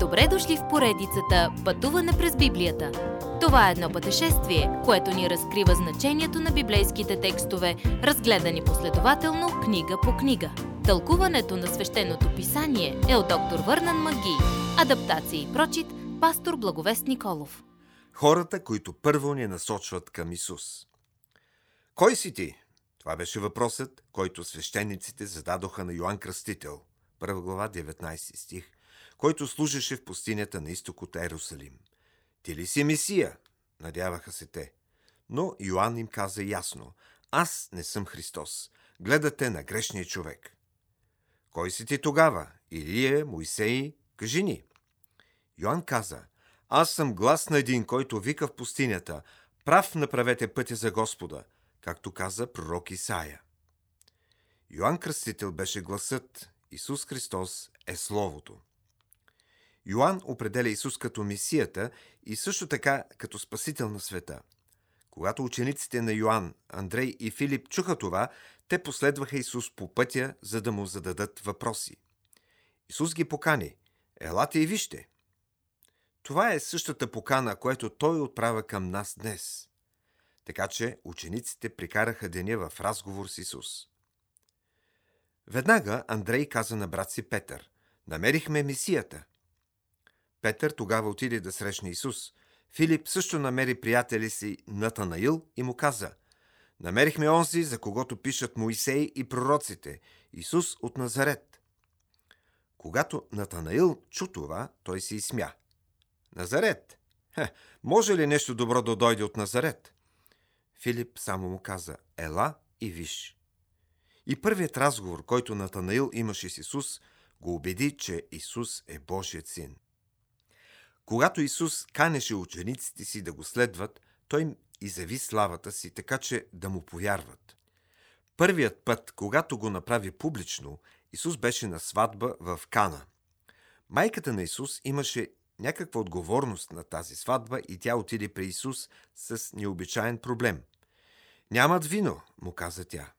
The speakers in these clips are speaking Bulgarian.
Добре дошли в поредицата Пътуване през Библията. Това е едно пътешествие, което ни разкрива значението на библейските текстове, разгледани последователно книга по книга. Тълкуването на свещеното писание е от доктор Върнан Маги. Адаптация и прочит, пастор Благовест Николов. Хората, които първо ни насочват към Исус. Кой си ти? Това беше въпросът, който свещениците зададоха на Йоанн Кръстител, първа глава 19 стих, който служеше в пустинята на изток от Ерусалим. Ти ли си Месия? Надяваха се те. Но Йоанн им каза ясно, аз не съм Христос. Гледате на грешния човек. Кой си ти тогава? Илия, Моисей? Кажи ни. Йоанн каза, аз съм глас на един, който вика в пустинята, прав направете пътя за Господа, както каза пророк Исаия. Йоанн Кръстител беше гласът, Исус Христос е Словото. Йоанн определя Исус като Месията и също така като Спасител на света. Когато учениците на Йоанн, Андрей и Филип чуха това, те последваха Исус по пътя, за да му зададат въпроси. Исус ги покани. Елате и вижте. Това е същата покана, която Той отправя към нас днес. Така че учениците прикараха деня в разговор с Исус. Веднага Андрей каза на брат си Петър – намерихме Месията – Петър тогава отиде да срещне Исус. Филип също намери приятели си Натанаил и му каза Намерихме онзи, за когото пишат Моисей и пророците, Исус от Назарет. Когато Натанаил чу това, той се изсмя. Назарет? Хе, може ли нещо добро да дойде от Назарет? Филип само му каза Ела и виж. И първият разговор, който Натанаил имаше с Исус, го убеди, че Исус е Божият син. Когато Исус канеше учениците си да го следват, той им изяви славата си, така че да му повярват. Първият път, когато го направи публично, Исус беше на сватба в Кана. Майката на Исус имаше някаква отговорност на тази сватба и тя отиде при Исус с необичаен проблем. Нямат вино, му каза тя.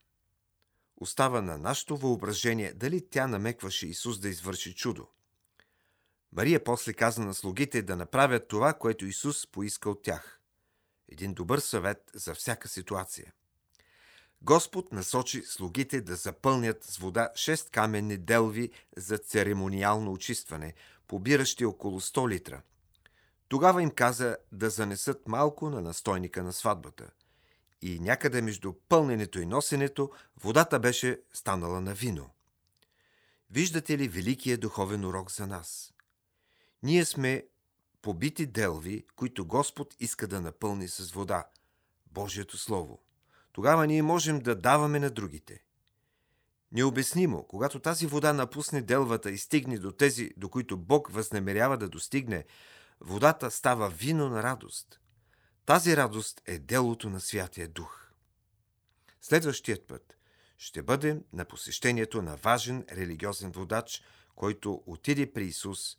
Остава на нашето въображение дали тя намекваше Исус да извърши чудо. Мария после каза на слугите да направят това, което Исус поиска от тях. Един добър съвет за всяка ситуация. Господ насочи слугите да запълнят с вода шест каменни делви за церемониално очистване, побиращи около 100 литра. Тогава им каза да занесат малко на настойника на сватбата. И някъде между пълненето и носенето водата беше станала на вино. Виждате ли великия духовен урок за нас? Ние сме побити делви, които Господ иска да напълни с вода, Божието Слово. Тогава ние можем да даваме на другите. Необяснимо, когато тази вода напусне делвата и стигне до тези, до които Бог възнамерява да достигне, водата става вино на радост. Тази радост е делото на Святия Дух. Следващият път ще бъдем на посещението на важен религиозен водач, който отиде при Исус –